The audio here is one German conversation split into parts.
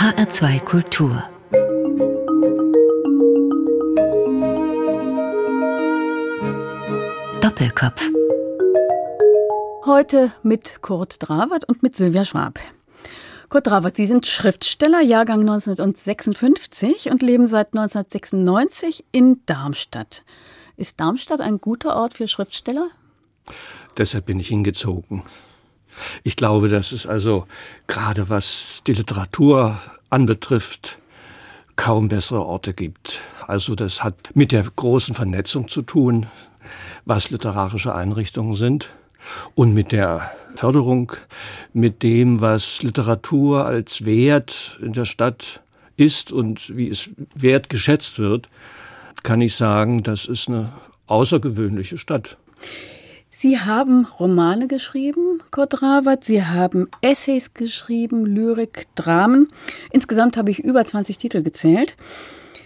HR2 Kultur Doppelkopf Heute mit Kurt Drawert und mit Silvia Schwab. Kurt Drawert, Sie sind Schriftsteller, Jahrgang 1956 und leben seit 1996 in Darmstadt. Ist Darmstadt ein guter Ort für Schriftsteller? Deshalb bin ich hingezogen. Ich glaube, dass es also gerade was die Literatur anbetrifft, kaum bessere Orte gibt. Also das hat mit der großen Vernetzung zu tun, was literarische Einrichtungen sind und mit der Förderung, mit dem, was Literatur als Wert in der Stadt ist und wie es wertgeschätzt wird, kann ich sagen, das ist eine außergewöhnliche Stadt. Sie haben Romane geschrieben, Kurt. Sie haben Essays geschrieben, Lyrik, Dramen. Insgesamt habe ich über 20 Titel gezählt.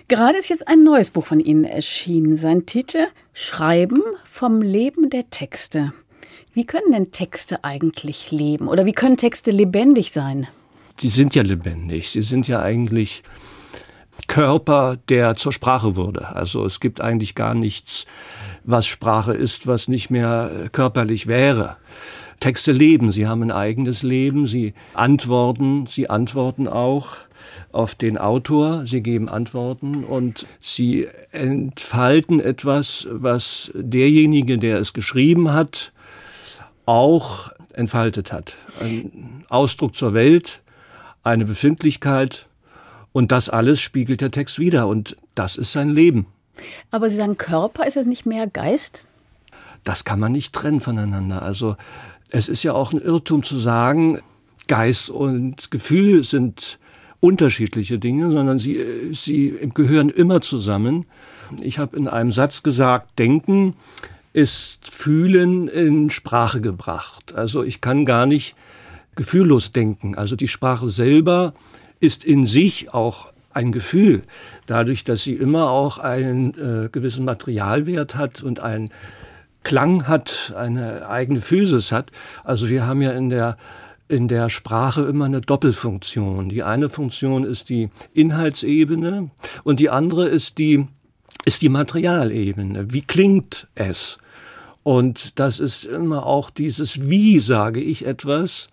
Gerade ist jetzt ein neues Buch von Ihnen erschienen. Sein Titel Schreiben vom Leben der Texte. Wie können denn Texte eigentlich leben? Oder wie können Texte lebendig sein? Sie sind ja lebendig. Sie sind ja eigentlich Körper, der zur Sprache wurde. Also es gibt eigentlich gar nichts was Sprache ist, was nicht mehr äh, körperlich wäre. Texte leben, sie haben ein eigenes Leben, sie antworten, sie antworten auch auf den Autor, sie geben Antworten und sie entfalten etwas, was derjenige, der es geschrieben hat, auch entfaltet hat. Ein Ausdruck zur Welt, eine Befindlichkeit und das alles spiegelt der Text wieder und das ist sein Leben. Aber Sie sagen, Körper, ist es nicht mehr Geist? Das kann man nicht trennen voneinander. Also es ist ja auch ein Irrtum zu sagen, Geist und Gefühl sind unterschiedliche Dinge, sondern sie, sie gehören immer zusammen. Ich habe in einem Satz gesagt, Denken ist Fühlen in Sprache gebracht. Also ich kann gar nicht gefühllos denken. Also die Sprache selber ist in sich auch ein Gefühl, dadurch, dass sie immer auch einen äh, gewissen Materialwert hat und einen Klang hat, eine eigene Physis hat. Also wir haben ja in der in der Sprache immer eine Doppelfunktion. Die eine Funktion ist die Inhaltsebene und die andere ist die ist die Materialebene. Wie klingt es? Und das ist immer auch dieses Wie sage ich etwas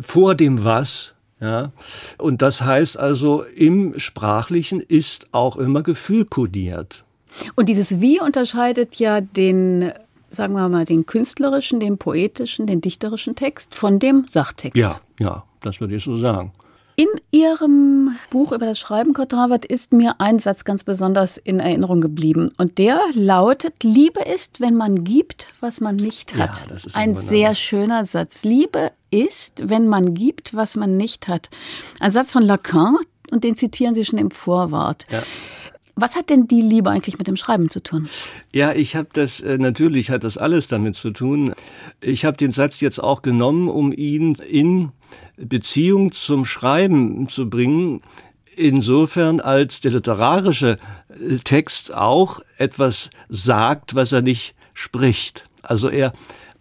vor dem Was ja, und das heißt also, im Sprachlichen ist auch immer Gefühl kodiert. Und dieses Wie unterscheidet ja den, sagen wir mal, den künstlerischen, den poetischen, den dichterischen Text von dem Sachtext. Ja, ja, das würde ich so sagen. In Ihrem Buch über das Schreiben, Kurt Rawat, ist mir ein Satz ganz besonders in Erinnerung geblieben. Und der lautet, Liebe ist, wenn man gibt, was man nicht hat. Ja, das ist ein, ein sehr schöner Satz. Liebe ist, wenn man gibt, was man nicht hat. Ein Satz von Lacan, und den zitieren Sie schon im Vorwort. Ja. Was hat denn die Liebe eigentlich mit dem Schreiben zu tun? Ja, ich habe das, äh, natürlich hat das alles damit zu tun. Ich habe den Satz jetzt auch genommen, um ihn in Beziehung zum Schreiben zu bringen. Insofern als der literarische äh, Text auch etwas sagt, was er nicht spricht. Also er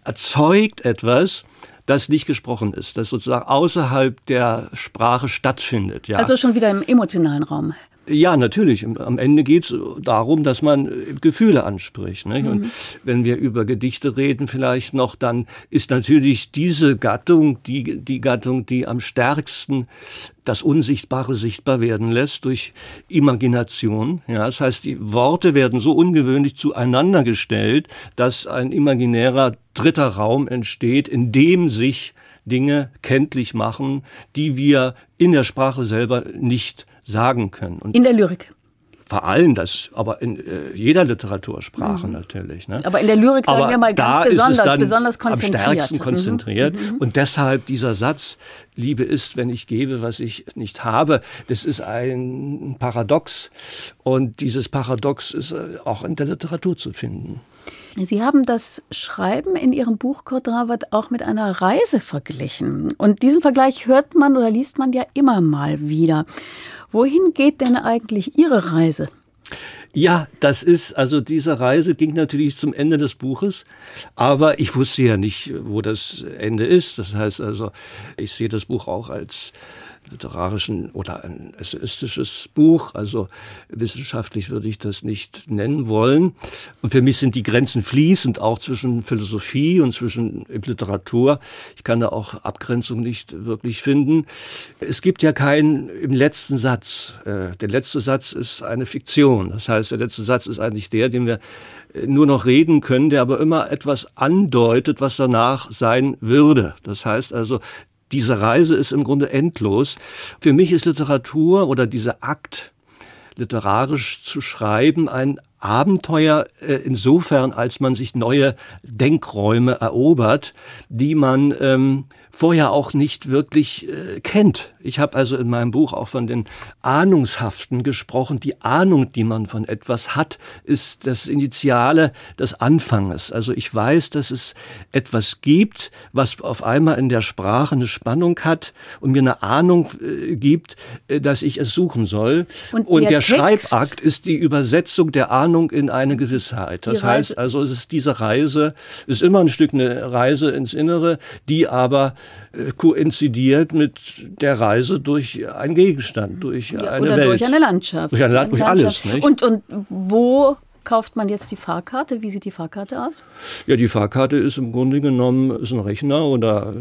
erzeugt etwas, das nicht gesprochen ist, das sozusagen außerhalb der Sprache stattfindet. Ja. Also schon wieder im emotionalen Raum. Ja, natürlich. Am Ende geht es darum, dass man äh, Gefühle anspricht. Mhm. Und wenn wir über Gedichte reden, vielleicht noch, dann ist natürlich diese Gattung die, die Gattung, die am stärksten das Unsichtbare sichtbar werden lässt durch Imagination. Ja, das heißt, die Worte werden so ungewöhnlich zueinander gestellt, dass ein imaginärer dritter Raum entsteht, in dem sich Dinge kenntlich machen, die wir in der Sprache selber nicht sagen können. Und in der Lyrik. Vor allem das, aber in äh, jeder Literatursprache mhm. natürlich. Ne? Aber in der Lyrik sagen aber wir mal ganz besonders, besonders konzentriert. Am stärksten konzentriert. Mhm. mhm. Und deshalb dieser Satz, Liebe ist, wenn ich gebe, was ich nicht habe, das ist ein Paradox. Und dieses Paradox ist äh, auch in der Literatur zu finden. Sie haben das Schreiben in Ihrem Buch Kurt Rawat auch mit einer Reise verglichen. Und diesen Vergleich hört man oder liest man ja immer mal wieder. Wohin geht denn eigentlich Ihre Reise? Ja, das ist, also diese Reise ging natürlich zum Ende des Buches, aber ich wusste ja nicht, wo das Ende ist. Das heißt also, ich sehe das Buch auch als literarischen oder ein essayistisches Buch. Also wissenschaftlich würde ich das nicht nennen wollen. Und für mich sind die Grenzen fließend auch zwischen Philosophie und zwischen Literatur. Ich kann da auch Abgrenzung nicht wirklich finden. Es gibt ja keinen im letzten Satz. Äh, der letzte Satz ist eine Fiktion. Das heißt, der letzte Satz ist eigentlich der, den wir äh, nur noch reden können, der aber immer etwas andeutet, was danach sein würde. Das heißt also, diese Reise ist im Grunde endlos. Für mich ist Literatur oder dieser Akt, literarisch zu schreiben, ein Abenteuer äh, insofern, als man sich neue Denkräume erobert, die man ähm, vorher auch nicht wirklich äh, kennt. Ich habe also in meinem Buch auch von den Ahnungshaften gesprochen. Die Ahnung, die man von etwas hat, ist das Initiale des Anfanges. Also ich weiß, dass es etwas gibt, was auf einmal in der Sprache eine Spannung hat und mir eine Ahnung äh, gibt, äh, dass ich es suchen soll. Und, und der, der Schreibakt ist die Übersetzung der Ahnung in eine Gewissheit. Das heißt also, es ist diese Reise, ist immer ein Stück eine Reise ins Innere, die aber koinzidiert mit der Reise durch einen Gegenstand, durch ja, eine oder Welt. durch eine Landschaft. Durch, eine, eine durch alles. Nicht? Und, und wo kauft man jetzt die Fahrkarte? Wie sieht die Fahrkarte aus? Ja, die Fahrkarte ist im Grunde genommen ist ein Rechner oder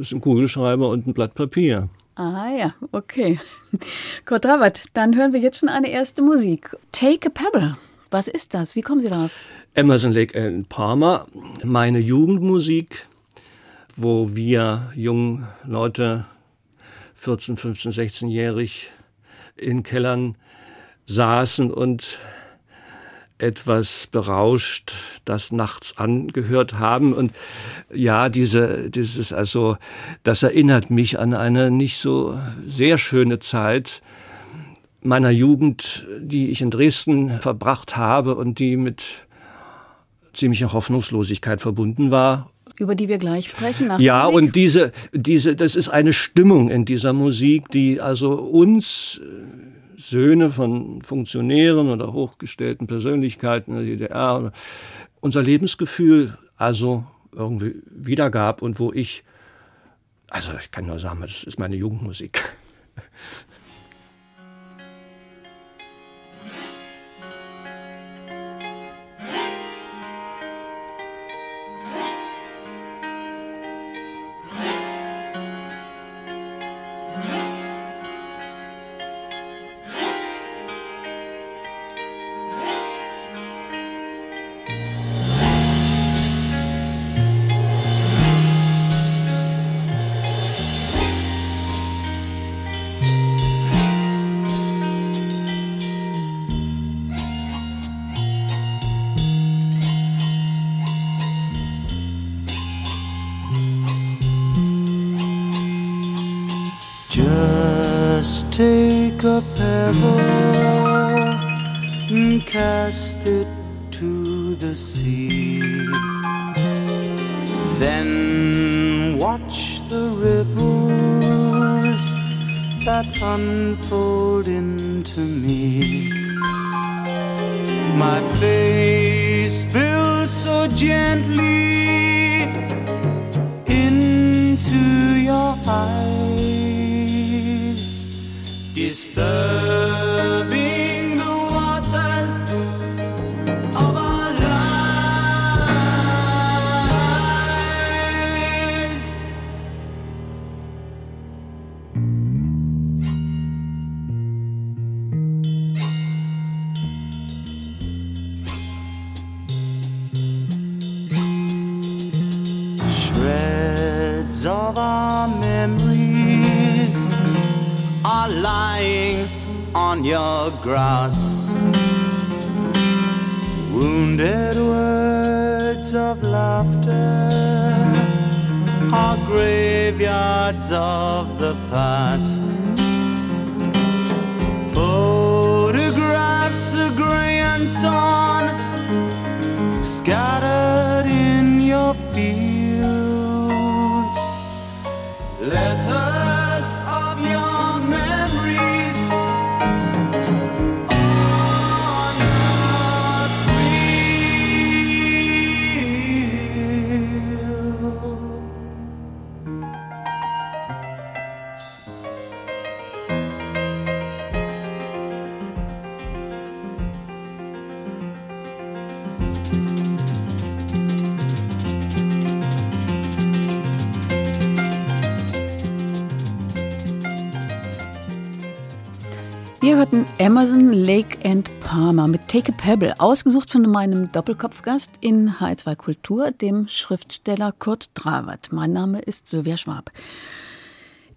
ist ein Kugelschreiber und ein Blatt Papier. Ah ja, okay. Kurt Rabat, dann hören wir jetzt schon eine erste Musik. Take a Pebble. Was ist das? Wie kommen Sie darauf? Emerson Lake and Palmer, meine Jugendmusik wo wir jungen Leute, 14, 15, 16-jährig, in Kellern saßen und etwas berauscht das nachts angehört haben. Und ja, diese, dieses, also, das erinnert mich an eine nicht so sehr schöne Zeit meiner Jugend, die ich in Dresden verbracht habe und die mit ziemlicher Hoffnungslosigkeit verbunden war über die wir gleich sprechen. ja, und diese, diese, das ist eine Stimmung in dieser Musik, die also uns äh, Söhne von Funktionären oder hochgestellten Persönlichkeiten in der DDR unser Lebensgefühl also irgendwie wiedergab und wo ich, also ich kann nur sagen, das ist meine Jugendmusik. cast it to the sea. Then watch the ripples that unfold into me. My face spills so gently into your eyes. Scattered in your fields. Amazon, Lake and Palmer mit Take a Pebble, ausgesucht von meinem Doppelkopfgast in H2 Kultur, dem Schriftsteller Kurt Drawert. Mein Name ist Sylvia Schwab.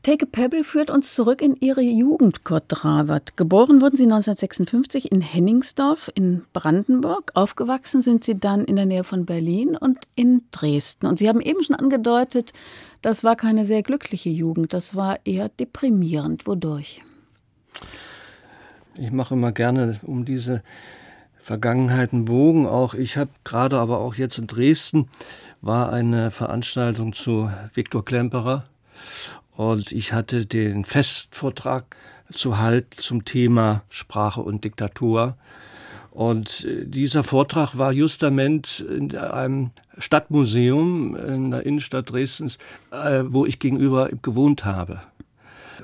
Take a Pebble führt uns zurück in Ihre Jugend, Kurt Drawert. Geboren wurden Sie 1956 in Henningsdorf in Brandenburg. Aufgewachsen sind Sie dann in der Nähe von Berlin und in Dresden. Und Sie haben eben schon angedeutet, das war keine sehr glückliche Jugend, das war eher deprimierend. Wodurch? Ich mache immer gerne um diese Vergangenheiten Bogen. Auch ich habe gerade, aber auch jetzt in Dresden war eine Veranstaltung zu Viktor Klemperer und ich hatte den Festvortrag zu halten zum Thema Sprache und Diktatur. Und äh, dieser Vortrag war justament in einem Stadtmuseum in der Innenstadt Dresdens, äh, wo ich gegenüber gewohnt habe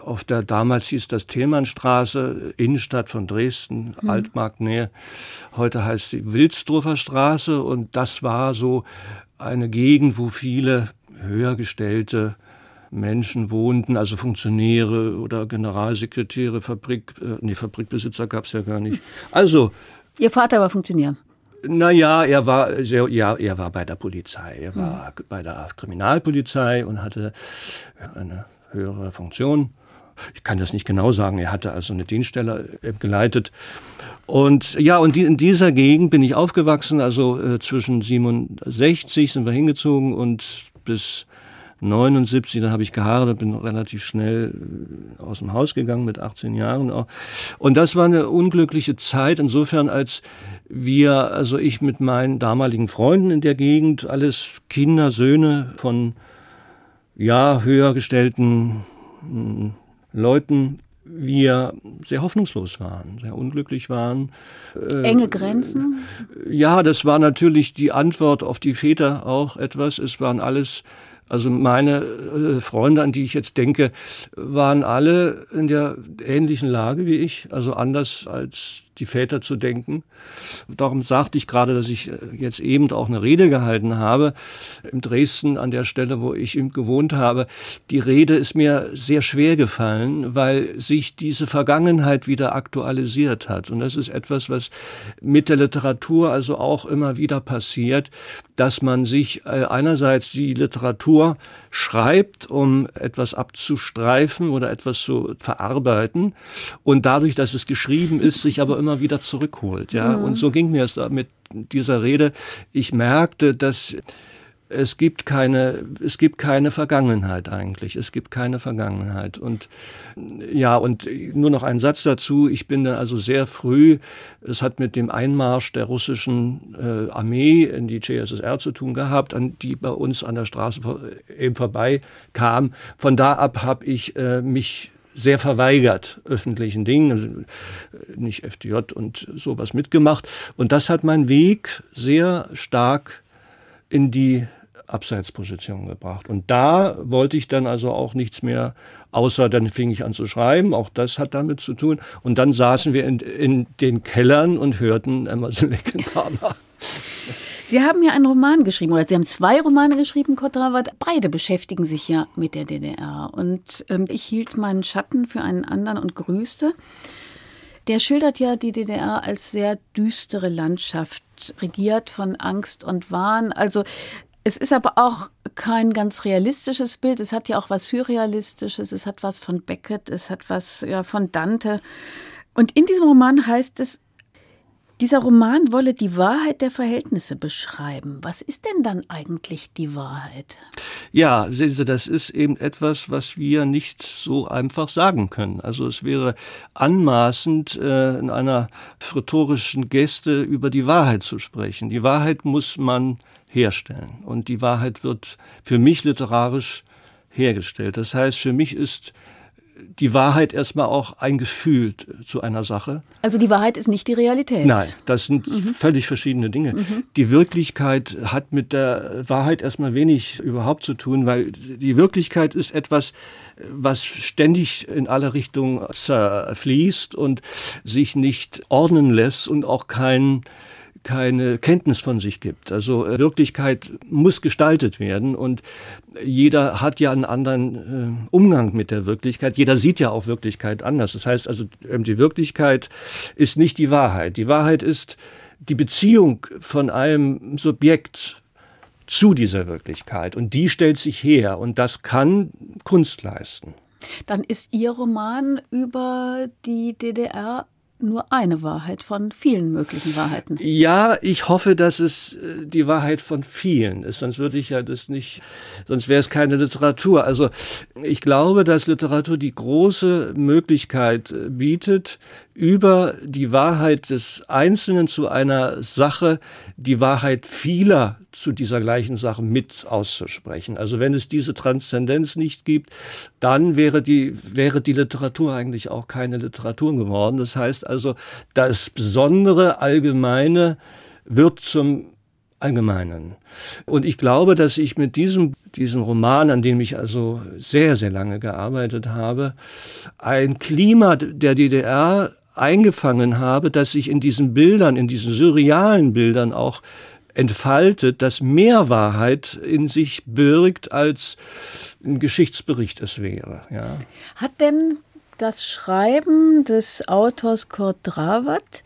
auf der damals hieß das Thälmannstraße, Innenstadt von Dresden, mhm. Altmarktnähe. Heute heißt sie Wilsdruffer Straße und das war so eine Gegend, wo viele höher gestellte Menschen wohnten, also Funktionäre oder Generalsekretäre, Fabrik, äh, nee, Fabrikbesitzer gab es ja gar nicht. Also. Ihr Vater war Funktionär. Naja, er war sehr, ja, er war bei der Polizei. Er war mhm. bei der Kriminalpolizei und hatte eine höhere Funktion. Ich kann das nicht genau sagen. Er hatte also eine Dienststelle äh, geleitet. Und ja, und in dieser Gegend bin ich aufgewachsen. Also äh, zwischen 67 sind wir hingezogen und bis 79, dann habe ich geheiratet, bin relativ schnell äh, aus dem Haus gegangen mit 18 Jahren. Auch. Und das war eine unglückliche Zeit, insofern als wir, also ich mit meinen damaligen Freunden in der Gegend, alles Kinder, Söhne von ja, höher gestellten hm, Leuten wir sehr hoffnungslos waren, sehr unglücklich waren. Äh, Enge Grenzen? Ja, das war natürlich die Antwort auf die Väter auch etwas. Es waren alles, also meine äh, Freunde, an die ich jetzt denke, waren alle in der ähnlichen Lage wie ich, also anders als die Väter zu denken. Darum sagte ich gerade, dass ich äh, jetzt eben auch eine Rede gehalten habe, in Dresden an der Stelle, wo ich gewohnt habe. Die Rede ist mir sehr schwer gefallen, weil sich diese Vergangenheit wieder aktualisiert hat. Und das ist etwas, was mit der Literatur also auch immer wieder passiert, dass man sich äh, einerseits die Literatur schreibt, um etwas abzustreifen oder etwas zu verarbeiten und dadurch, dass es geschrieben ist, sich aber immer wieder zurückholt. Ja, mhm. und so ging mir es da mit dieser Rede. Ich merkte, dass es gibt keine, es gibt keine Vergangenheit eigentlich. Es gibt keine Vergangenheit. Und ja, und nur noch ein Satz dazu. Ich bin dann also sehr früh, es hat mit dem Einmarsch der russischen äh, Armee in die CSSR zu tun gehabt, an die bei uns an der Straße eben vorbei kam. Von da ab habe ich äh, mich sehr verweigert öffentlichen Dingen, also äh, nicht FDJ und sowas mitgemacht. Und das hat meinen Weg sehr stark in die Abseitsposition gebracht. Und da wollte ich dann also auch nichts mehr, außer dann fing ich an zu schreiben. Auch das hat damit zu tun. Und dann saßen wir in, in den Kellern und hörten Emerson Leckenhamer. Sie haben ja einen Roman geschrieben, oder Sie haben zwei Romane geschrieben, Kotrawat. Beide beschäftigen sich ja mit der DDR. Und ähm, ich hielt meinen Schatten für einen anderen und grüßte. Der schildert ja die DDR als sehr düstere Landschaft, regiert von Angst und Wahn. Also es ist aber auch kein ganz realistisches Bild. Es hat ja auch was Surrealistisches. Es hat was von Beckett. Es hat was ja, von Dante. Und in diesem Roman heißt es, dieser Roman wolle die Wahrheit der Verhältnisse beschreiben. Was ist denn dann eigentlich die Wahrheit? Ja, sehen Sie, das ist eben etwas, was wir nicht so einfach sagen können. Also es wäre anmaßend, äh, in einer rhetorischen Geste über die Wahrheit zu sprechen. Die Wahrheit muss man herstellen. Und die Wahrheit wird für mich literarisch hergestellt. Das heißt, für mich ist die Wahrheit erstmal auch ein Gefühl zu einer Sache. Also die Wahrheit ist nicht die Realität. Nein, das sind mhm. völlig verschiedene Dinge. Mhm. Die Wirklichkeit hat mit der Wahrheit erstmal wenig überhaupt zu tun, weil die Wirklichkeit ist etwas, was ständig in alle Richtungen zerfließt und sich nicht ordnen lässt und auch kein keine Kenntnis von sich gibt. Also äh, Wirklichkeit muss gestaltet werden und jeder hat ja einen anderen äh, Umgang mit der Wirklichkeit. Jeder sieht ja auch Wirklichkeit anders. Das heißt also, ähm, die Wirklichkeit ist nicht die Wahrheit. Die Wahrheit ist die Beziehung von einem Subjekt zu dieser Wirklichkeit und die stellt sich her und das kann Kunst leisten. Dann ist Ihr Roman über die DDR nur eine Wahrheit von vielen möglichen Wahrheiten. Ja, ich hoffe, dass es äh, die Wahrheit von vielen ist, sonst würde ich ja das nicht, sonst wäre es keine Literatur. Also ich glaube, dass Literatur die große Möglichkeit äh, bietet, über die Wahrheit des Einzelnen zu einer Sache die Wahrheit vieler zu dieser gleichen Sache mit auszusprechen. Also wenn es diese Transzendenz nicht gibt, dann wäre die, wäre die Literatur eigentlich auch keine Literatur geworden. Das heißt also, das Besondere, Allgemeine wird zum Allgemeinen. Und ich glaube, dass ich mit diesem, diesem Roman, an dem ich also sehr, sehr lange gearbeitet habe, ein Klima der DDR eingefangen habe, dass sich in diesen Bildern, in diesen surrealen Bildern auch entfaltet, dass mehr Wahrheit in sich birgt, als ein Geschichtsbericht es wäre. Ja. Hat denn das Schreiben des Autors Kurt Drawert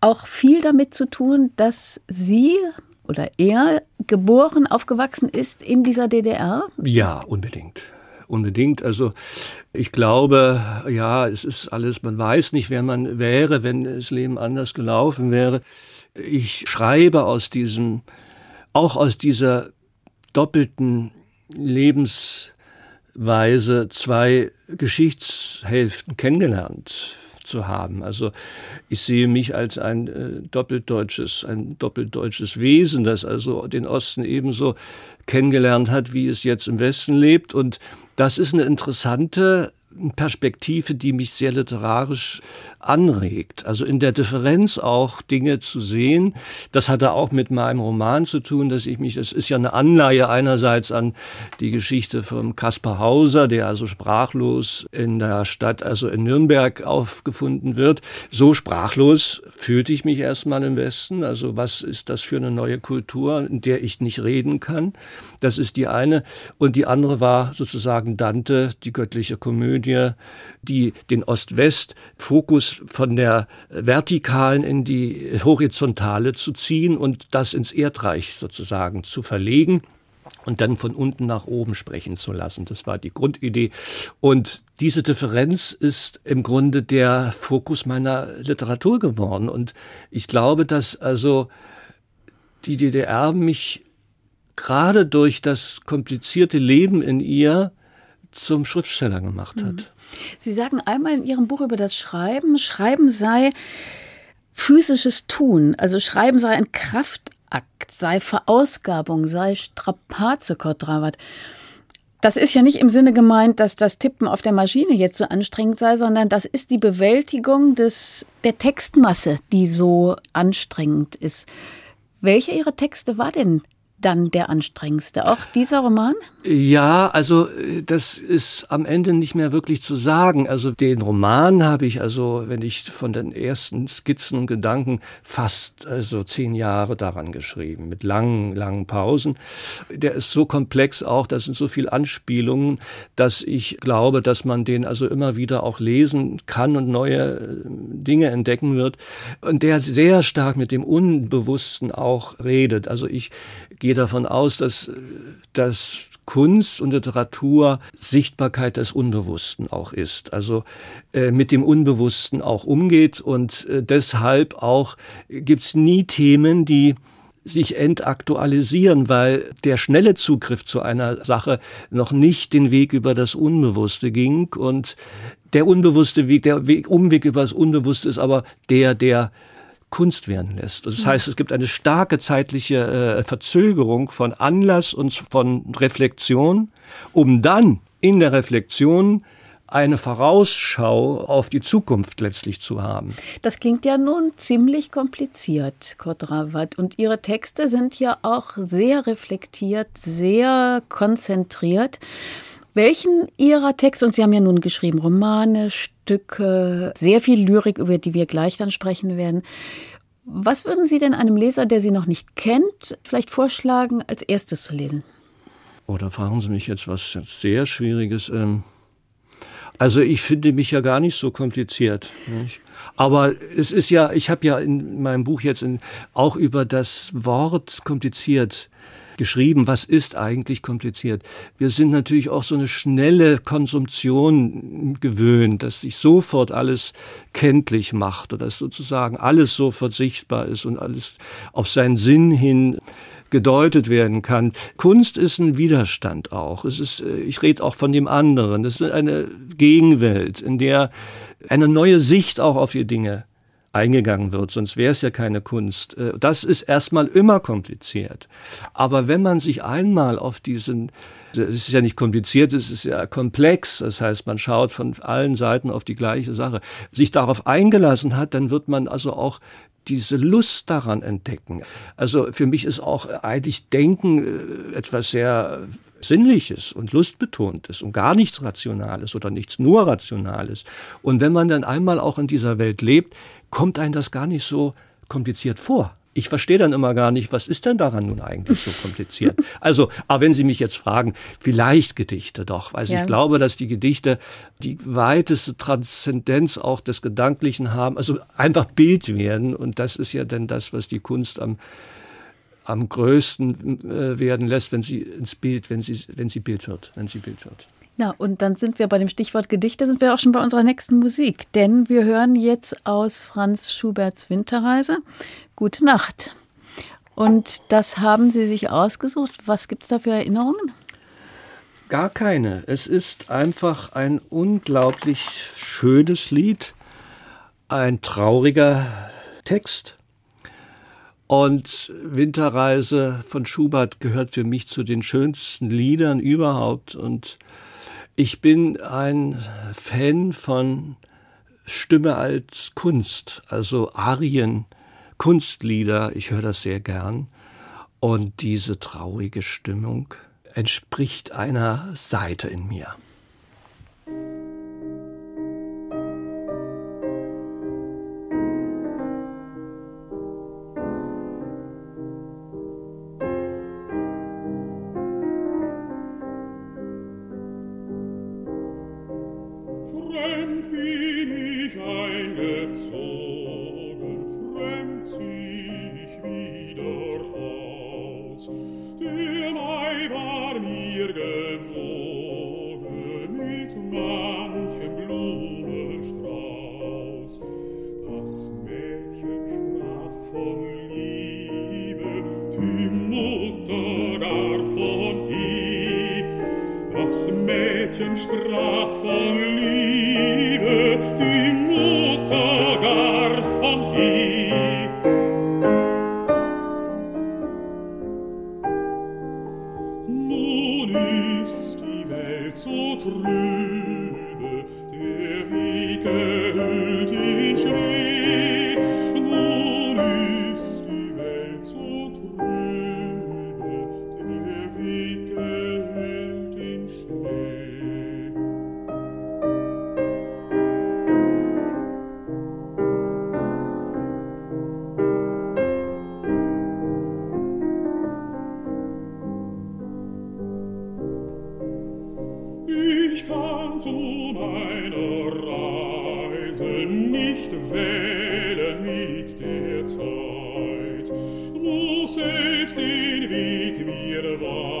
auch viel damit zu tun, dass Sie oder er geboren, aufgewachsen ist in dieser DDR? Ja, unbedingt unbedingt. Also ich glaube, ja, es ist alles, man weiß nicht, wer man wäre, wenn das Leben anders gelaufen wäre. Ich schreibe aus diesem, auch aus dieser doppelten Lebensweise zwei Geschichtshälften kennengelernt zu haben. Also ich sehe mich als ein äh, doppeldeutsches, ein doppeldeutsches Wesen, das also den Osten ebenso kennengelernt hat, wie es jetzt im Westen lebt. Und das ist eine interessante Perspektive, die mich sehr literarisch anregt. Also in der Differenz auch Dinge zu sehen. Das hatte auch mit meinem Roman zu tun, dass ich mich, es ist ja eine Anleihe einerseits an die Geschichte von Kaspar Hauser, der also sprachlos in der Stadt, also in Nürnberg aufgefunden wird. So sprachlos fühlte ich mich erstmal im Westen. Also was ist das für eine neue Kultur, in der ich nicht reden kann? Das ist die eine. Und die andere war sozusagen Dante, die göttliche Komödie, die den Ost-West-Fokus von der vertikalen in die horizontale zu ziehen und das ins Erdreich sozusagen zu verlegen und dann von unten nach oben sprechen zu lassen. Das war die Grundidee. Und diese Differenz ist im Grunde der Fokus meiner Literatur geworden. Und ich glaube, dass also die DDR mich gerade durch das komplizierte Leben in ihr zum Schriftsteller gemacht hat. Sie sagen einmal in Ihrem Buch über das Schreiben, Schreiben sei physisches Tun, also Schreiben sei ein Kraftakt, sei Verausgabung, sei Strapaze, Kotrawat. Das ist ja nicht im Sinne gemeint, dass das Tippen auf der Maschine jetzt so anstrengend sei, sondern das ist die Bewältigung des, der Textmasse, die so anstrengend ist. Welcher Ihrer Texte war denn dann der anstrengendste. Auch dieser Roman? Ja, also äh, das ist am Ende nicht mehr wirklich zu sagen. Also den Roman habe ich also, wenn ich von den ersten Skizzen und Gedanken fast also zehn Jahre daran geschrieben, mit langen, langen Pausen. Der ist so komplex auch, da sind so viele Anspielungen, dass ich glaube, dass man den also immer wieder auch lesen kann und neue äh, Dinge entdecken wird. Und der sehr stark mit dem Unbewussten auch redet. Also ich gehe davon aus, dass, dass Kunst und Literatur Sichtbarkeit des Unbewussten auch ist. Also äh, mit dem Unbewussten auch umgeht und äh, deshalb auch gibt's nie Themen, die sich entaktualisieren, weil der schnelle Zugriff zu einer Sache noch nicht den Weg über das Unbewusste ging und der unbewusste Weg, der Weg, Umweg über das Unbewusste ist aber der, der Kunst werden lässt. Das heißt, es gibt eine starke zeitliche äh, Verzögerung von Anlass und von Reflexion, um dann in der Reflexion eine Vorausschau auf die Zukunft letztlich zu haben. Das klingt ja nun ziemlich kompliziert, Kodrawat. Und Ihre Texte sind ja auch sehr reflektiert, sehr konzentriert. Welchen Ihrer Texte, und Sie haben ja nun geschrieben, Romane, Stücke, sehr viel Lyrik, über die wir gleich dann sprechen werden, Was würden Sie denn einem Leser, der Sie noch nicht kennt, vielleicht vorschlagen, als erstes zu lesen? Oder oh, fragen Sie mich jetzt was sehr Schwieriges. Ähm, also ich finde mich ja gar nicht so kompliziert. Nicht? Aber es ist ja, ich habe ja in meinem Buch jetzt in, auch über das Wort kompliziert geschrieben, was ist eigentlich kompliziert. Wir sind natürlich auch so eine schnelle Konsumtion gewöhnt, dass sich sofort alles kenntlich macht oder dass sozusagen alles sofort sichtbar ist und alles auf seinen Sinn hin gedeutet werden kann. Kunst ist ein Widerstand auch. Es ist, äh, ich rede auch von dem anderen. Das ist eine Gegenwelt, in der eine neue Sicht auch auf die Dinge eingegangen wird, sonst wäre es ja keine Kunst. Äh, das ist erstmal immer kompliziert. Aber wenn man sich einmal auf diesen es ist ja nicht kompliziert, es ist ja komplex. Das heißt, man schaut von allen Seiten auf die gleiche Sache. Sich darauf eingelassen hat, dann wird man also auch diese Lust daran entdecken. Also für mich ist auch eigentlich Denken äh, etwas sehr Sinnliches und Lustbetontes und gar nichts Rationales oder nichts nur Rationales. Und wenn man dann einmal auch in dieser Welt lebt, kommt einem das gar nicht so kompliziert vor. Ich verstehe dann immer gar nicht, was ist denn daran nun eigentlich so kompliziert? Also, aber wenn Sie mich jetzt fragen, vielleicht Gedichte doch. Also ja. ich glaube, dass die Gedichte die weiteste Transzendenz auch des Gedanklichen haben, also einfach Bild werden. Und das ist ja dann das, was die Kunst am am größten äh, werden lässt, wenn sie ins Bild, wenn sie, wenn sie Bild wird, wenn sie Bild wird. Na, und dann sind wir bei dem Stichwort Gedichte, sind wir auch schon bei unserer nächsten Musik. Denn wir hören jetzt aus Franz Schuberts Winterreise Gute Nacht. Und das haben Sie sich ausgesucht. Was gibt es da für Erinnerungen? Gar keine. Es ist einfach ein unglaublich schönes Lied, ein trauriger Text. Und Winterreise von Schubert gehört für mich zu den schönsten Liedern überhaupt. Und ich bin ein Fan von Stimme als Kunst, also Arien, Kunstlieder. Ich höre das sehr gern. Und diese traurige Stimmung entspricht einer Seite in mir. du selbst den mir war.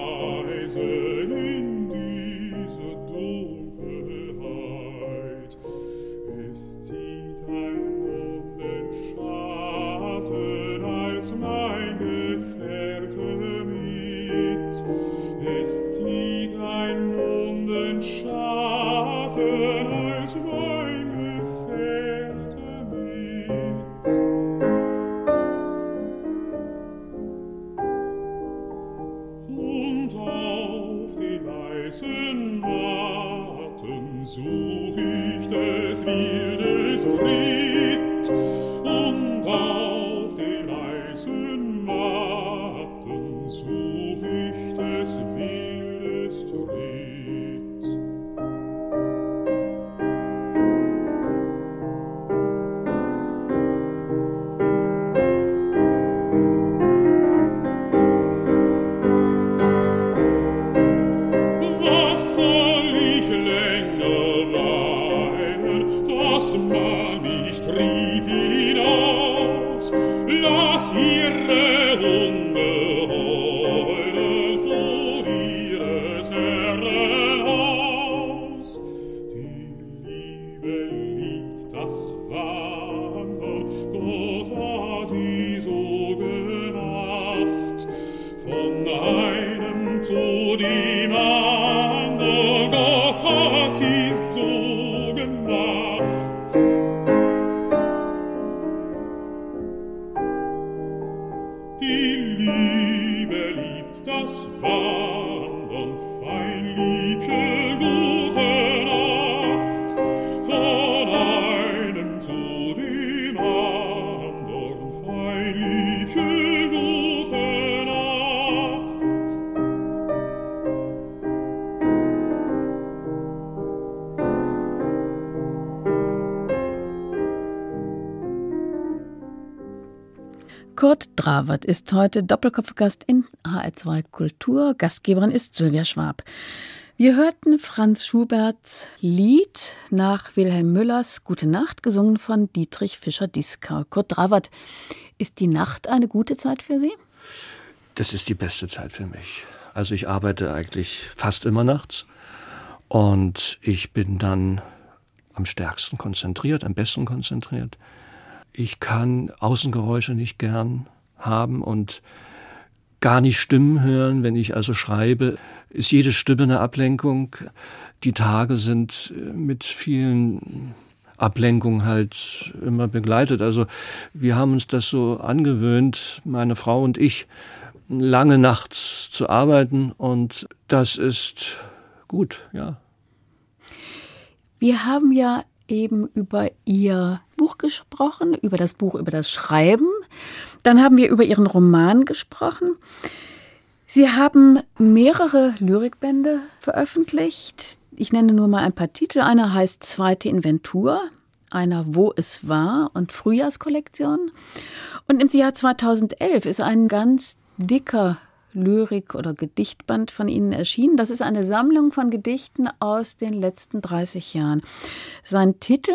Dravert ist heute Doppelkopfgast in HR2 Kultur. Gastgeberin ist Sylvia Schwab. Wir hörten Franz Schuberts Lied nach Wilhelm Müllers Gute Nacht, gesungen von Dietrich Fischer-Dieskau. Kurt Dravert, ist die Nacht eine gute Zeit für Sie? Das ist die beste Zeit für mich. Also ich arbeite eigentlich fast immer nachts und ich bin dann am stärksten konzentriert, am besten konzentriert ich kann Außengeräusche nicht gern haben und gar nicht Stimmen hören. Wenn ich also schreibe, ist jede Stimme eine Ablenkung. Die Tage sind äh, mit vielen Ablenkungen halt immer begleitet. Also wir haben uns das so angewöhnt, meine Frau und ich, lange nachts zu arbeiten und das ist gut, ja. Wir haben ja eben über Ihr Buch gesprochen, über das Buch, über das Schreiben. Dann haben wir über Ihren Roman gesprochen. Sie haben mehrere Lyrikbände veröffentlicht. Ich nenne nur mal ein paar Titel. Einer heißt Zweite Inventur, einer Wo es war und Frühjahrskollektion. Und im Jahr 2011 ist ein ganz dicker Lyrik- oder Gedichtband von Ihnen erschienen. Das ist eine Sammlung von Gedichten aus den letzten 30 Jahren. Sein Titel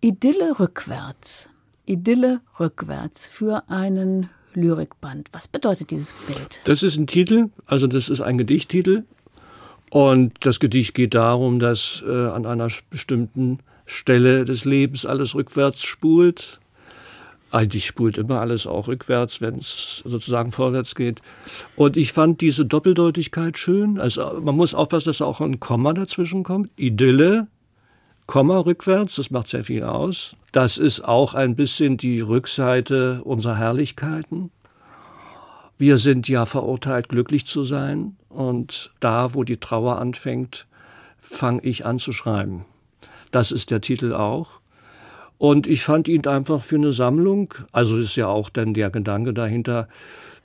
Idylle rückwärts. Idylle rückwärts für einen Lyrikband. Was bedeutet dieses Bild? Das ist ein Titel, also das ist ein Gedichttitel. Und das Gedicht geht darum, dass äh, an einer bestimmten Stelle des Lebens alles rückwärts spult eigentlich spult immer alles auch rückwärts, wenn es sozusagen vorwärts geht. Und ich fand diese Doppeldeutigkeit schön. Also man muss aufpassen, dass auch ein Komma dazwischen kommt. Idylle, Komma rückwärts, das macht sehr viel aus. Das ist auch ein bisschen die Rückseite unserer Herrlichkeiten. Wir sind ja verurteilt, glücklich zu sein. Und da, wo die Trauer anfängt, fange ich an zu schreiben. Das ist der Titel auch. Und ich fand ihn einfach für eine Sammlung, also ist ja auch dann der Gedanke dahinter,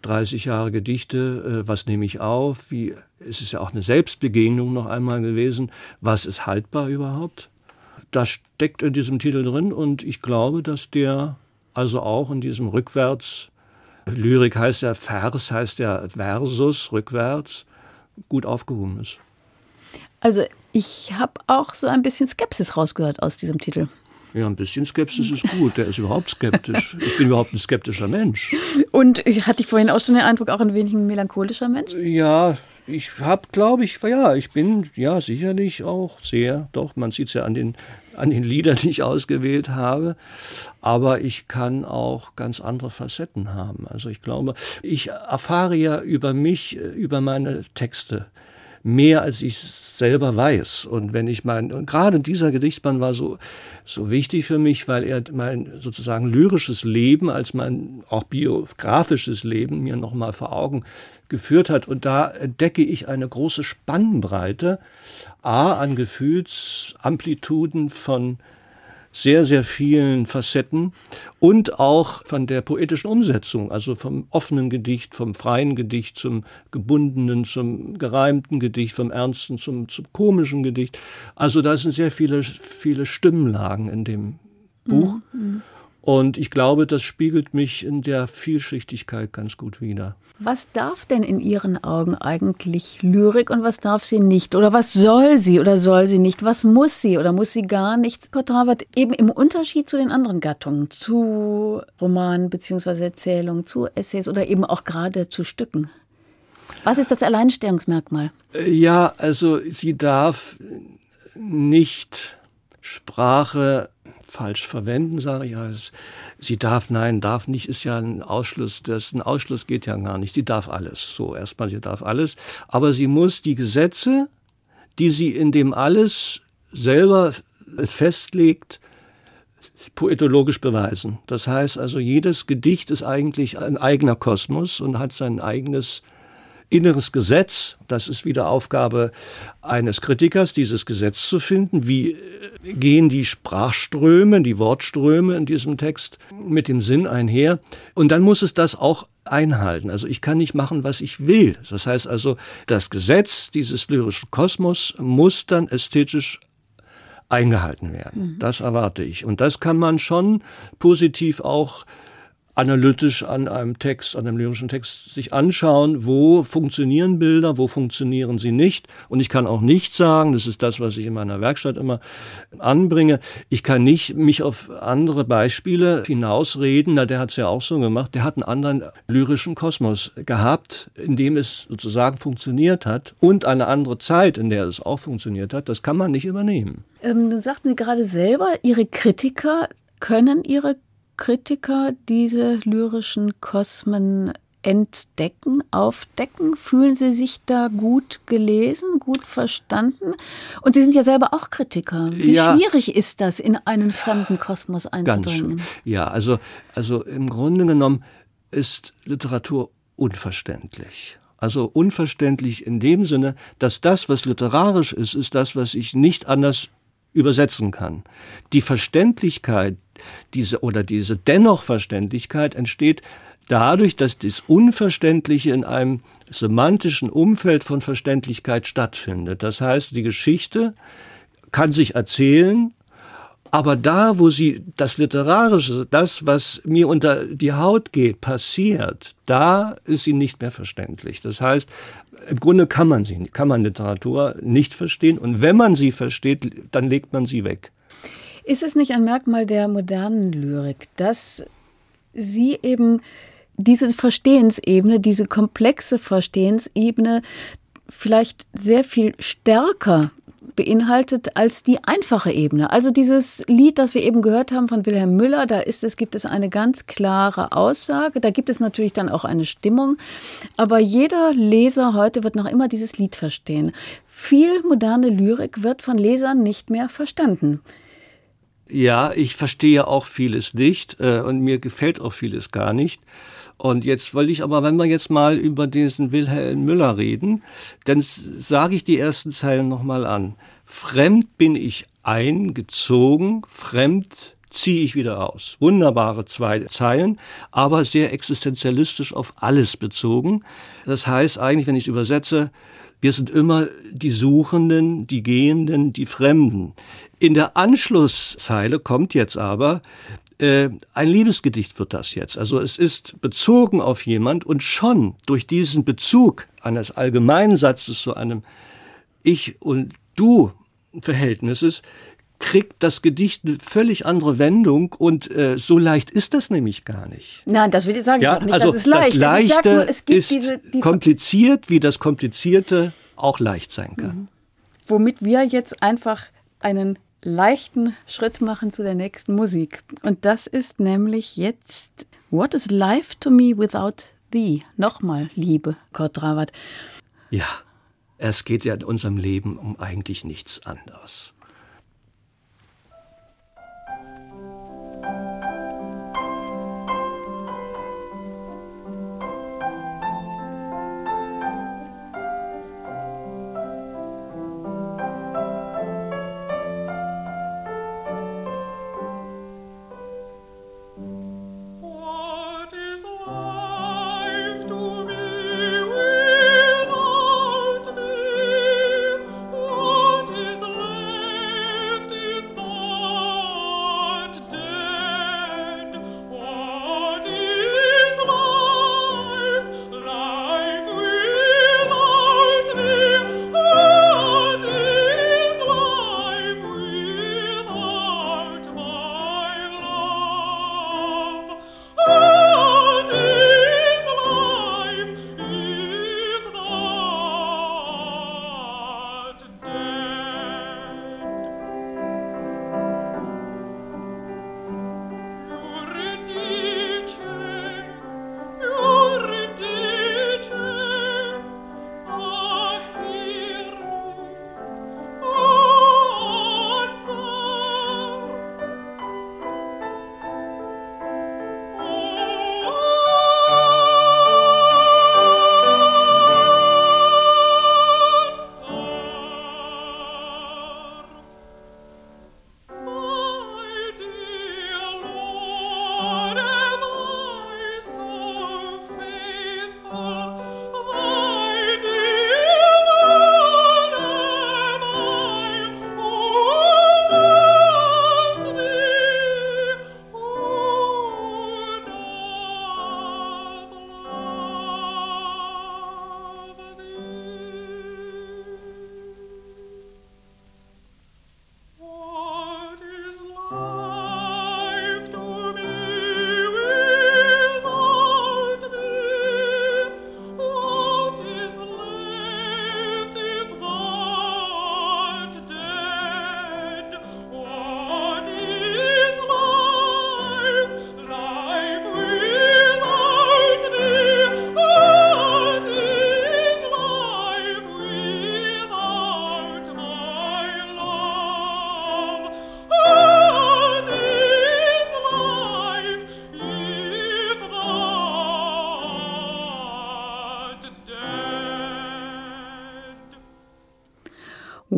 30 Jahre Gedichte, äh, was nehme ich auf? Wie, es ist ja auch eine Selbstbegegnung noch einmal gewesen. Was ist haltbar überhaupt? Das steckt in diesem Titel drin und ich glaube, dass der also auch in diesem Rückwärts, Lyrik heißt ja Vers, heißt ja Versus, rückwärts, gut aufgehoben ist. Also ich habe auch so ein bisschen Skepsis rausgehört aus diesem Titel. Ja, ein bisschen Skepsis ist gut. Der ist überhaupt skeptisch. Ich bin überhaupt ein skeptischer Mensch. Und hatte ich vorhin auch schon den Eindruck, auch ein wenig ein melancholischer Mensch? Ja, ich habe, glaube ich, ja, ich bin ja sicherlich auch sehr, doch, man sieht es ja an den, an den Liedern, die ich ausgewählt habe. Aber ich kann auch ganz andere Facetten haben. Also ich glaube, ich erfahre ja über mich, über meine Texte mehr, als ich selber weiß. Und wenn ich mein, und gerade dieser Gedichtband war so, so wichtig für mich, weil er mein sozusagen lyrisches Leben als mein auch biografisches Leben mir nochmal vor Augen geführt hat. Und da entdecke ich eine große Spannbreite, A, an Gefühlsamplituden von sehr, sehr vielen Facetten und auch von der poetischen Umsetzung, also vom offenen Gedicht, vom freien Gedicht zum gebundenen, zum gereimten Gedicht, vom ernsten zum, zum komischen Gedicht. Also da sind sehr viele, viele Stimmlagen in dem Buch. Mhm. Und ich glaube, das spiegelt mich in der Vielschichtigkeit ganz gut wider. Was darf denn in Ihren Augen eigentlich Lyrik und was darf sie nicht? Oder was soll sie oder soll sie nicht? Was muss sie oder muss sie gar nichts? Gott eben im Unterschied zu den anderen Gattungen, zu Romanen bzw. Erzählungen, zu Essays oder eben auch gerade zu Stücken. Was ist das Alleinstellungsmerkmal? Ja, also sie darf nicht Sprache falsch verwenden, sage ich. Ja, sie darf, nein, darf nicht, ist ja ein Ausschluss. Das, ein Ausschluss geht ja gar nicht. Sie darf alles. So, erstmal, sie darf alles. Aber sie muss die Gesetze, die sie in dem alles selber festlegt, poetologisch beweisen. Das heißt also, jedes Gedicht ist eigentlich ein eigener Kosmos und hat sein eigenes inneres Gesetz. Das ist wieder Aufgabe eines Kritikers, dieses Gesetz zu finden. Wie äh, gehen die Sprachströme, die Wortströme in diesem Text mit dem Sinn einher? Und dann muss es das auch einhalten. Also ich kann nicht machen, was ich will. Das heißt also, das Gesetz dieses lyrischen Kosmos muss dann ästhetisch eingehalten werden. Mhm. Das erwarte ich. Und das kann man schon positiv auch analytisch an einem Text, an einem lyrischen Text sich anschauen, wo funktionieren Bilder, wo funktionieren sie nicht. Und ich kann auch nicht sagen, das ist das, was ich in meiner Werkstatt immer anbringe, ich kann nicht mich auf andere Beispiele hinausreden, na, der hat es ja auch so gemacht, der hat einen anderen lyrischen Kosmos gehabt, in dem es sozusagen funktioniert hat und eine andere Zeit, in der es auch funktioniert hat, das kann man nicht übernehmen. Ähm, du sagten Sie gerade selber, Ihre Kritiker können ihre Kritiker diese lyrischen Kosmen entdecken, aufdecken? Fühlen Sie sich da gut gelesen, gut verstanden? Und Sie sind ja selber auch Kritiker. Wie ja, schwierig ist das, in einen fremden Kosmos einzudringen? Ja, also, also im Grunde genommen ist Literatur unverständlich. Also unverständlich in dem Sinne, dass das, was literarisch ist, ist das, was ich nicht anders übersetzen kann. Die Verständlichkeit, diese oder diese Dennochverständlichkeit entsteht dadurch, dass das Unverständliche in einem semantischen Umfeld von Verständlichkeit stattfindet. Das heißt, die Geschichte kann sich erzählen, aber da, wo sie das Literarische, das, was mir unter die Haut geht, passiert, da ist sie nicht mehr verständlich. Das heißt, im Grunde kann man sie, kann man Literatur nicht verstehen und wenn man sie versteht, dann legt man sie weg. Ist es nicht ein Merkmal der modernen Lyrik, dass sie eben diese Verstehensebene, diese komplexe Verstehensebene vielleicht sehr viel stärker beinhaltet als die einfache Ebene. Also dieses Lied, das wir eben gehört haben von Wilhelm Müller, da ist es, gibt es eine ganz klare Aussage. Da gibt es natürlich dann auch eine Stimmung. Aber jeder Leser heute wird noch immer dieses Lied verstehen. Viel moderne Lyrik wird von Lesern nicht mehr verstanden. Ja, ich verstehe auch vieles nicht äh, und mir gefällt auch vieles gar nicht. Und jetzt wollte ich aber, wenn wir jetzt mal über diesen Wilhelm Müller reden, dann sage ich die ersten Zeilen nochmal an. Fremd bin ich eingezogen, fremd ziehe ich wieder aus. Wunderbare zwei Zeilen, aber sehr existenzialistisch auf alles bezogen. Das heißt eigentlich, wenn ich es übersetze, wir sind immer die Suchenden, die Gehenden, die Fremden. In der Anschlusszeile kommt jetzt aber, äh, ein Liebesgedicht wird das jetzt. Also es ist bezogen auf jemand und schon durch diesen Bezug eines allgemeinen Satzes zu einem Ich und Du Verhältnisses kriegt das Gedicht eine völlig andere Wendung und äh, so leicht ist das nämlich gar nicht. Nein, das will ich sagen. Ja, nicht, also das ist leicht. Das Leichte nur, ist diese, die kompliziert, wie das Komplizierte auch leicht sein kann. Mhm. Womit wir jetzt einfach einen leichten Schritt machen zu der nächsten Musik. Und das ist nämlich jetzt What is life to me without thee? Nochmal, liebe Kurt Rawat. Ja, es geht ja in unserem Leben um eigentlich nichts anderes.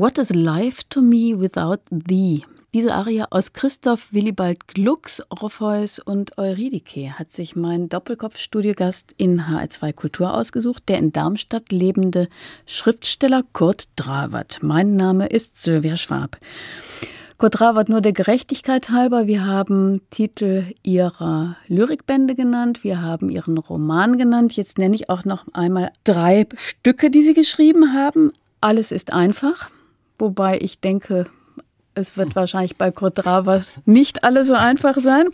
What is life to me without thee? Diese Arie aus Christoph Willibald Glucks, Orpheus und Eurydike hat sich mein Doppelkopf-Studiogast in HR2 Kultur ausgesucht, der in Darmstadt lebende Schriftsteller Kurt Drawert. Mein Name ist Sylvia Schwab. Kurt Drawert, nur der Gerechtigkeit halber, wir haben Titel ihrer Lyrikbände genannt, wir haben ihren Roman genannt. Jetzt nenne ich auch noch einmal drei Stücke, die Sie geschrieben haben. Alles ist einfach wobei ich denke, es wird wahrscheinlich bei Kodravas nicht alle so einfach sein.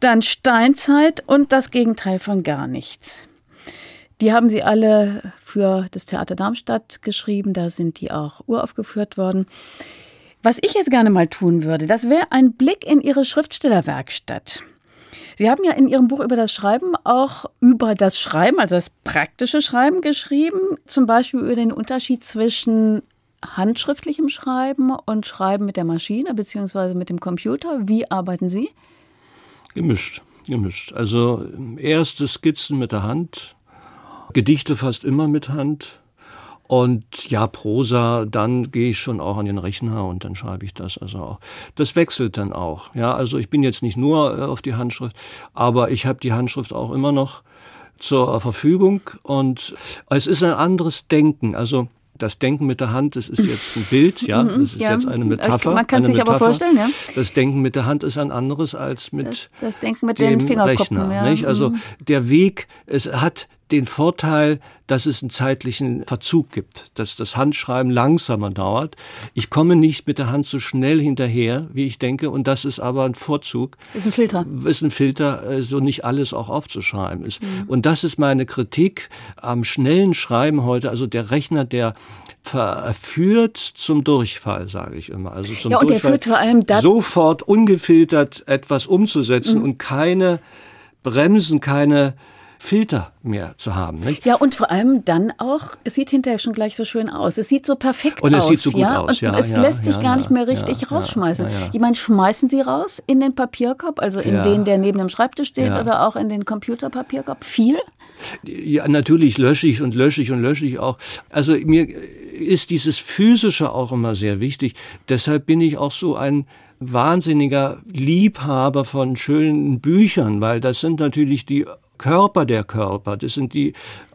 Dann Steinzeit und das Gegenteil von gar nichts. Die haben sie alle für das Theater Darmstadt geschrieben, da sind die auch uraufgeführt worden. Was ich jetzt gerne mal tun würde, das wäre ein Blick in Ihre Schriftstellerwerkstatt. Sie haben ja in Ihrem Buch über das Schreiben auch über das Schreiben, also das praktische Schreiben geschrieben, zum Beispiel über den Unterschied zwischen handschriftlichem Schreiben und Schreiben mit der Maschine bzw. mit dem Computer. Wie arbeiten Sie? Gemischt, gemischt. Also erste Skizzen mit der Hand, Gedichte fast immer mit Hand. Und ja, Prosa, dann gehe ich schon auch an den Rechner und dann schreibe ich das also auch. Das wechselt dann auch. Ja, also ich bin jetzt nicht nur äh, auf die Handschrift, aber ich habe die Handschrift auch immer noch zur Verfügung und es ist ein anderes Denken. Also das Denken mit der Hand, das ist jetzt ein Bild, ja, mhm, das ist ja. jetzt eine Metapher. Man kann sich Metapher. aber vorstellen, ja. Das Denken mit der Hand ist ein anderes als mit das, das Denken mit dem den Rechner. Ja. Nicht? Also mhm. der Weg, es hat den Vorteil, dass es einen zeitlichen Verzug gibt, dass das Handschreiben langsamer dauert. Ich komme nicht mit der Hand so schnell hinterher, wie ich denke, und das ist aber ein Vorzug. Ist ein Filter. Ist ein Filter, äh, so nicht alles auch aufzuschreiben ist. Mhm. Und das ist meine Kritik am schnellen Schreiben heute. Also der Rechner, der verführt zum Durchfall, sage ich immer. Also zum ja, und Durchfall, der führt vor allem dazu, sofort ungefiltert etwas umzusetzen mhm. und keine Bremsen, keine Filter mehr zu haben. Nicht? Ja, und vor allem dann auch, es sieht hinterher schon gleich so schön aus. Es sieht so perfekt aus. Und es aus, sieht so gut ja? aus, ja. Und es ja, lässt sich gar nicht mehr richtig rausschmeißen. Ich meine, schmeißen Sie raus in den Papierkorb, also in den, der neben dem Schreibtisch steht, oder auch in den Computerpapierkorb? Viel? Ja, natürlich lösche ich und lösche ich und lösche ich auch. Also mir ist dieses Physische auch immer sehr wichtig. Deshalb bin ich auch so ein wahnsinniger Liebhaber von schönen Büchern, weil das sind natürlich die Körper der Körper, das sind die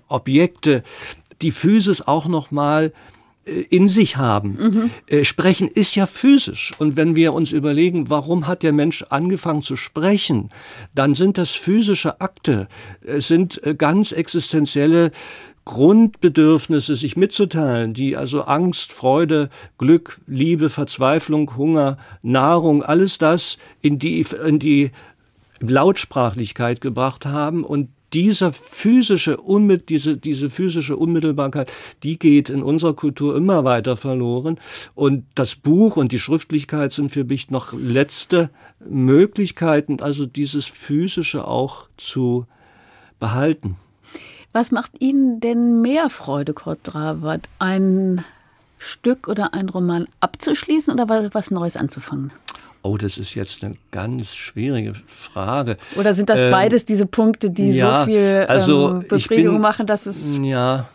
Objekte, die Physis auch noch mal äh, in sich haben. Mhm. Sprechen ist ja physisch. Und wenn wir uns überlegen, warum hat der Mensch angefangen zu sprechen, dann sind das physische Akte, es sind äh, ganz existenzielle Grundbedürfnisse sich mitzuteilen, die also Angst, Freude, Glück, Liebe, Verzweiflung, Hunger, Nahrung, alles das in die, in die Lautsprachlichkeit gebracht haben und dieser physische, diese, diese physische Unmittelbarkeit, die geht in unserer Kultur immer weiter verloren. Und das Buch und die Schriftlichkeit sind für mich noch letzte Möglichkeiten, also dieses Physische auch zu behalten. Was macht Ihnen denn mehr Freude, Kurt Dravert? Ein Stück oder ein Roman abzuschließen oder was Neues anzufangen? Oh, das ist jetzt eine ganz schwierige Frage. Oder sind das ähm, beides diese Punkte, die ja, so viel also ähm, Befriedigung bin, machen, dass es. Ja,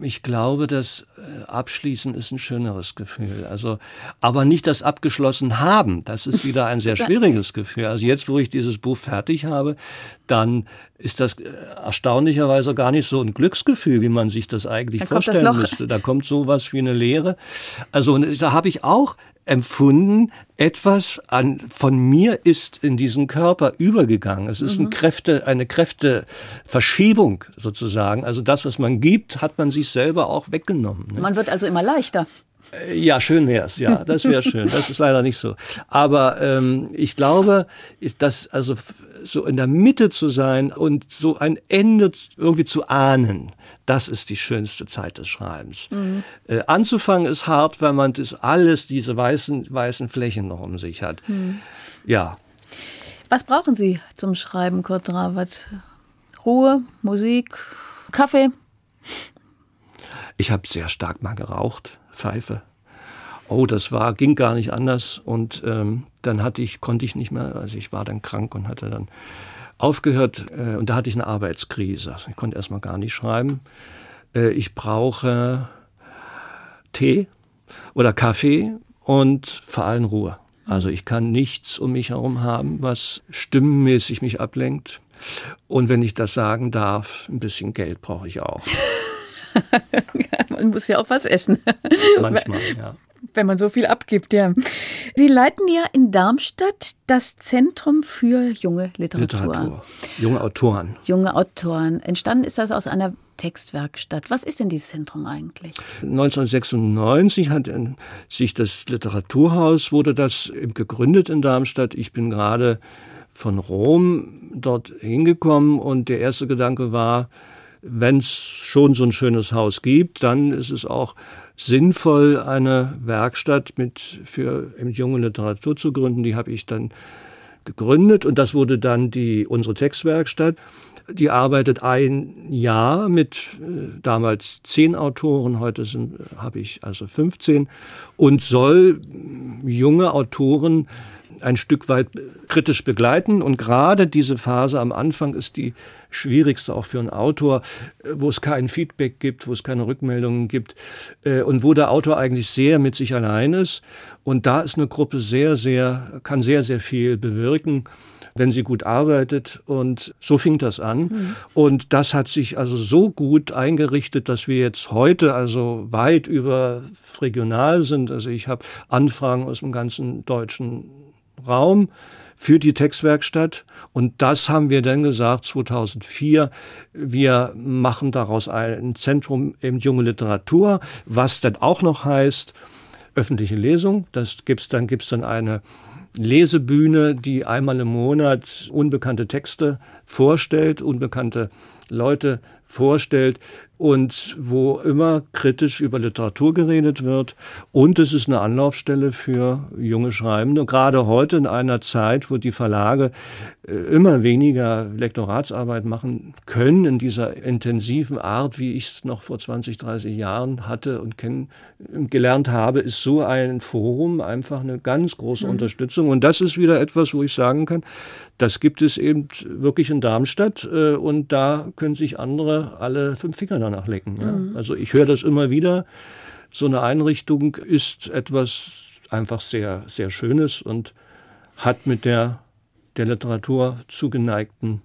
ich glaube, das äh, Abschließen ist ein schöneres Gefühl. Also, aber nicht das abgeschlossen haben. Das ist wieder ein sehr schwieriges Gefühl. Also jetzt, wo ich dieses Buch fertig habe, dann ist das äh, erstaunlicherweise gar nicht so ein Glücksgefühl, wie man sich das eigentlich da vorstellen müsste. Da kommt sowas wie eine Leere. Also da habe ich auch empfunden, etwas an, von mir ist in diesen Körper übergegangen. Es ist mhm. ein Kräfte, eine Kräfteverschiebung sozusagen. Also das, was man gibt, hat man sich selber auch weggenommen. Ne? Man wird also immer leichter. Äh, ja, schön wär's, ja, das wäre schön. Das ist leider nicht so. Aber ähm, ich glaube, dass also so in der Mitte zu sein und so ein Ende irgendwie zu ahnen, das ist die schönste Zeit des Schreibens. Mhm. Äh, anzufangen ist hart, weil man das alles, diese weißen, weißen Flächen noch um sich hat. Mhm. Ja. Was brauchen Sie zum Schreiben, Kurt Rawat? Ruhe, Musik, Kaffee? Ich habe sehr stark mal geraucht, Pfeife. Oh, das war, ging gar nicht anders. Und ähm, dann hatte ich, konnte ich nicht mehr, also ich war dann krank und hatte dann aufgehört äh, und da hatte ich eine Arbeitskrise. Ich konnte erstmal gar nicht schreiben. Äh, ich brauche Tee oder Kaffee und vor allem Ruhe. Also ich kann nichts um mich herum haben, was stimmenmäßig mich ablenkt. Und wenn ich das sagen darf, ein bisschen Geld brauche ich auch. Man muss ja auch was essen. Manchmal, ja wenn man so viel abgibt, ja. Sie leiten ja in Darmstadt das Zentrum für junge Literatur. Literatur. Junge Autoren. Junge Autoren. Entstanden ist das aus einer Textwerkstatt. Was ist denn dieses Zentrum eigentlich? 1996 hat sich das Literaturhaus, wurde das gegründet in Darmstadt. Ich bin gerade von Rom dort hingekommen und der erste Gedanke war, wenn es schon so ein schönes Haus gibt, dann ist es auch sinnvoll, eine Werkstatt mit für junge Literatur zu gründen. Die habe ich dann gegründet und das wurde dann die unsere Textwerkstatt. Die arbeitet ein Jahr mit äh, damals zehn Autoren, heute habe ich also 15 und soll junge Autoren ein Stück weit kritisch begleiten. Und gerade diese Phase am Anfang ist die schwierigste auch für einen Autor, wo es kein Feedback gibt, wo es keine Rückmeldungen gibt äh, und wo der Autor eigentlich sehr mit sich allein ist. Und da ist eine Gruppe sehr, sehr, kann sehr, sehr viel bewirken wenn sie gut arbeitet. Und so fing das an. Mhm. Und das hat sich also so gut eingerichtet, dass wir jetzt heute also weit über regional sind. Also ich habe Anfragen aus dem ganzen deutschen Raum für die Textwerkstatt. Und das haben wir dann gesagt 2004. Wir machen daraus ein Zentrum eben junge Literatur, was dann auch noch heißt öffentliche Lesung. Das gibt's dann gibt's dann eine Lesebühne, die einmal im Monat unbekannte Texte vorstellt, unbekannte Leute vorstellt und wo immer kritisch über Literatur geredet wird. Und es ist eine Anlaufstelle für junge Schreibende. gerade heute in einer Zeit, wo die Verlage äh, immer weniger Lektoratsarbeit machen können, in dieser intensiven Art, wie ich es noch vor 20, 30 Jahren hatte und gelernt habe, ist so ein Forum einfach eine ganz große mhm. Unterstützung. Und das ist wieder etwas, wo ich sagen kann, das gibt es eben wirklich in Darmstadt äh, und da können sich andere alle fünf Finger danach lecken. Ja. Mhm. Also ich höre das immer wieder. So eine Einrichtung ist etwas einfach sehr, sehr Schönes und hat mit der, der Literatur zugeneigten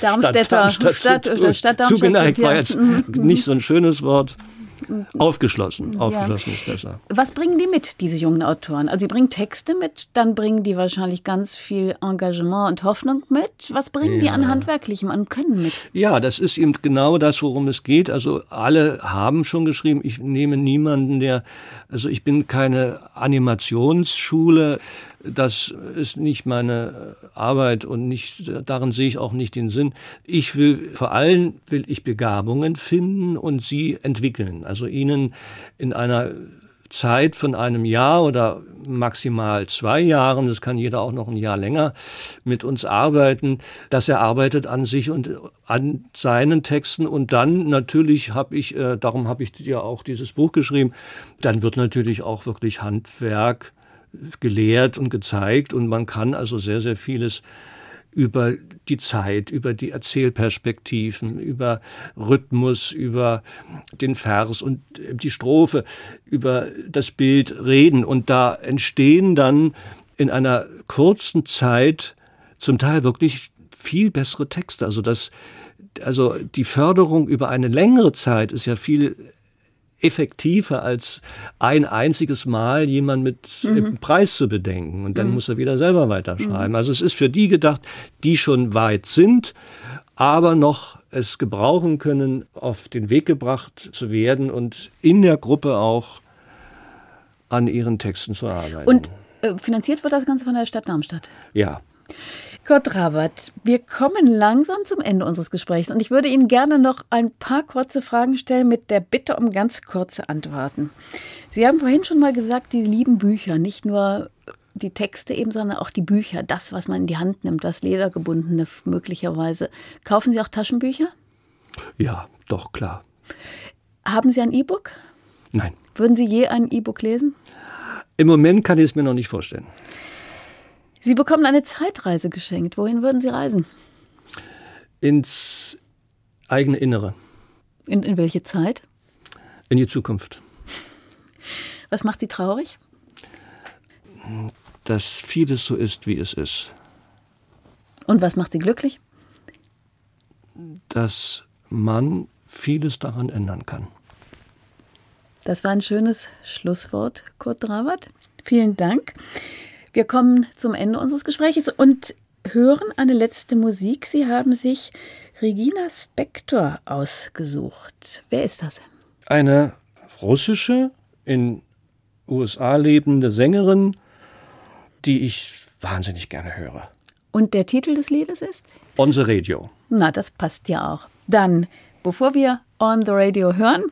Darmstädter Stadt, Darmstadt, Stadt, Stadt, Stadt Darmstadt zugeneigt war jetzt mhm. nicht so ein schönes Wort. Aufgeschlossen, aufgeschlossen ja. ist besser. Was bringen die mit, diese jungen Autoren? Also sie bringen Texte mit, dann bringen die wahrscheinlich ganz viel Engagement und Hoffnung mit. Was bringen ja. die an Handwerklichem, an Können mit? Ja, das ist eben genau das, worum es geht. Also alle haben schon geschrieben, ich nehme niemanden, der, also ich bin keine Animationsschule, das ist nicht meine Arbeit und nicht, darin sehe ich auch nicht den Sinn. Ich will, vor allem will ich Begabungen finden und sie entwickeln. Also ihnen in einer Zeit von einem Jahr oder maximal zwei Jahren, das kann jeder auch noch ein Jahr länger mit uns arbeiten, dass er arbeitet an sich und an seinen Texten und dann natürlich habe ich, äh, darum habe ich ja auch dieses Buch geschrieben, dann wird natürlich auch wirklich Handwerk gelehrt und gezeigt und man kann also sehr, sehr vieles über die Zeit, über die Erzählperspektiven, über Rhythmus, über den Vers und die Strophe, über das Bild reden. Und da entstehen dann in einer kurzen Zeit zum Teil wirklich viel bessere Texte. Also das, also die Förderung über eine längere Zeit ist ja viel effektiver als ein einziges Mal jemand mit mhm. Preis zu bedenken. Und dann mhm. muss er wieder selber weiterschreiben. Mhm. Also es ist für die gedacht, die schon weit sind, aber noch es gebrauchen können, auf den Weg gebracht zu werden und in der Gruppe auch an ihren Texten zu arbeiten. Und äh, finanziert wird das Ganze von der Stadt Darmstadt? Ja. Kurt Rabat, wir kommen langsam zum Ende unseres Gesprächs und ich würde Ihnen gerne noch ein paar kurze Fragen stellen mit der Bitte um ganz kurze Antworten. Sie haben vorhin schon mal gesagt, Sie lieben Bücher, nicht nur die Texte eben, sondern auch die Bücher, das, was man in die Hand nimmt, das Ledergebundene möglicherweise. Kaufen Sie auch Taschenbücher? Ja, doch, klar. Haben Sie ein E-Book? Nein. Würden Sie je ein E-Book lesen? Im Moment kann ich es mir noch nicht vorstellen. Sie bekommen eine Zeitreise geschenkt. Wohin würden Sie reisen? Ins eigene Innere. In, in welche Zeit? In die Zukunft. Was macht Sie traurig? Dass vieles so ist, wie es ist. Und was macht Sie glücklich? Dass man vieles daran ändern kann. Das war ein schönes Schlusswort, Kurt Dravert. Vielen Dank. Wir kommen zum Ende unseres Gesprächs und hören eine letzte Musik. Sie haben sich Regina Spektor ausgesucht. Wer ist das? Eine russische, in USA lebende Sängerin, die ich wahnsinnig gerne höre. Und der Titel des Liedes ist? On the Radio. Na, das passt ja auch. Dann, bevor wir On the Radio hören,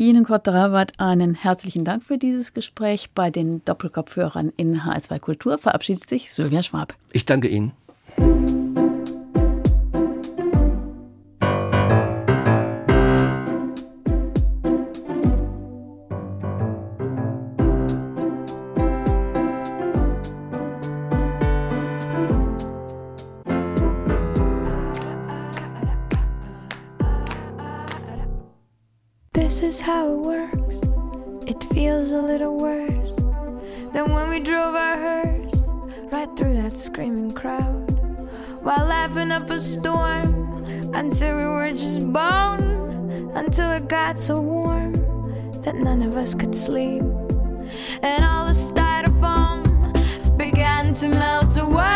Ihnen, Kurt Drawat, einen herzlichen Dank für dieses Gespräch. Bei den Doppelkopfhörern in HS2 Kultur verabschiedet sich Sylvia Schwab. Ich danke Ihnen. How it works. It feels a little worse than when we drove our hearse right through that screaming crowd while laughing up a storm until we were just bone. Until it got so warm that none of us could sleep, and all the styrofoam began to melt away.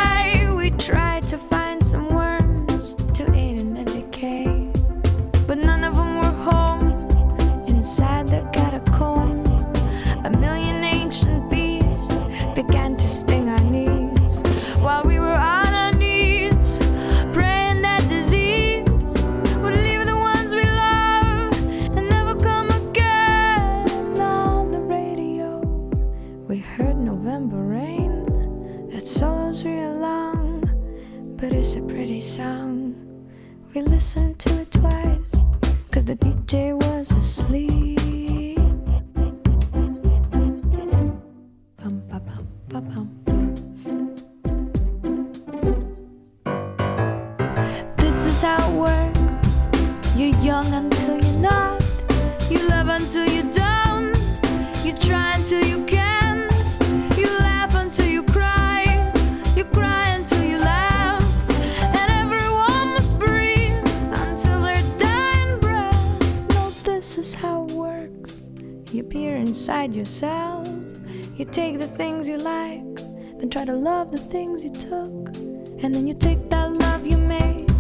Inside yourself. You take the things you like, then try to love the things you took. And then you take that love you made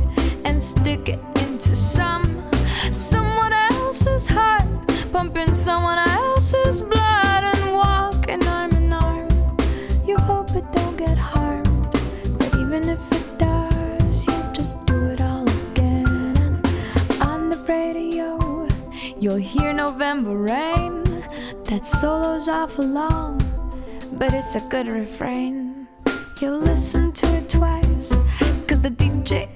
and stick it into some someone else's heart, pumping someone else's blood and walking arm in arm. You hope it don't get harmed, but even if it does, you just do it all again. And on the radio, you'll hear November rain. That solo's awful long, but it's a good refrain. You listen to it twice, cause the DJ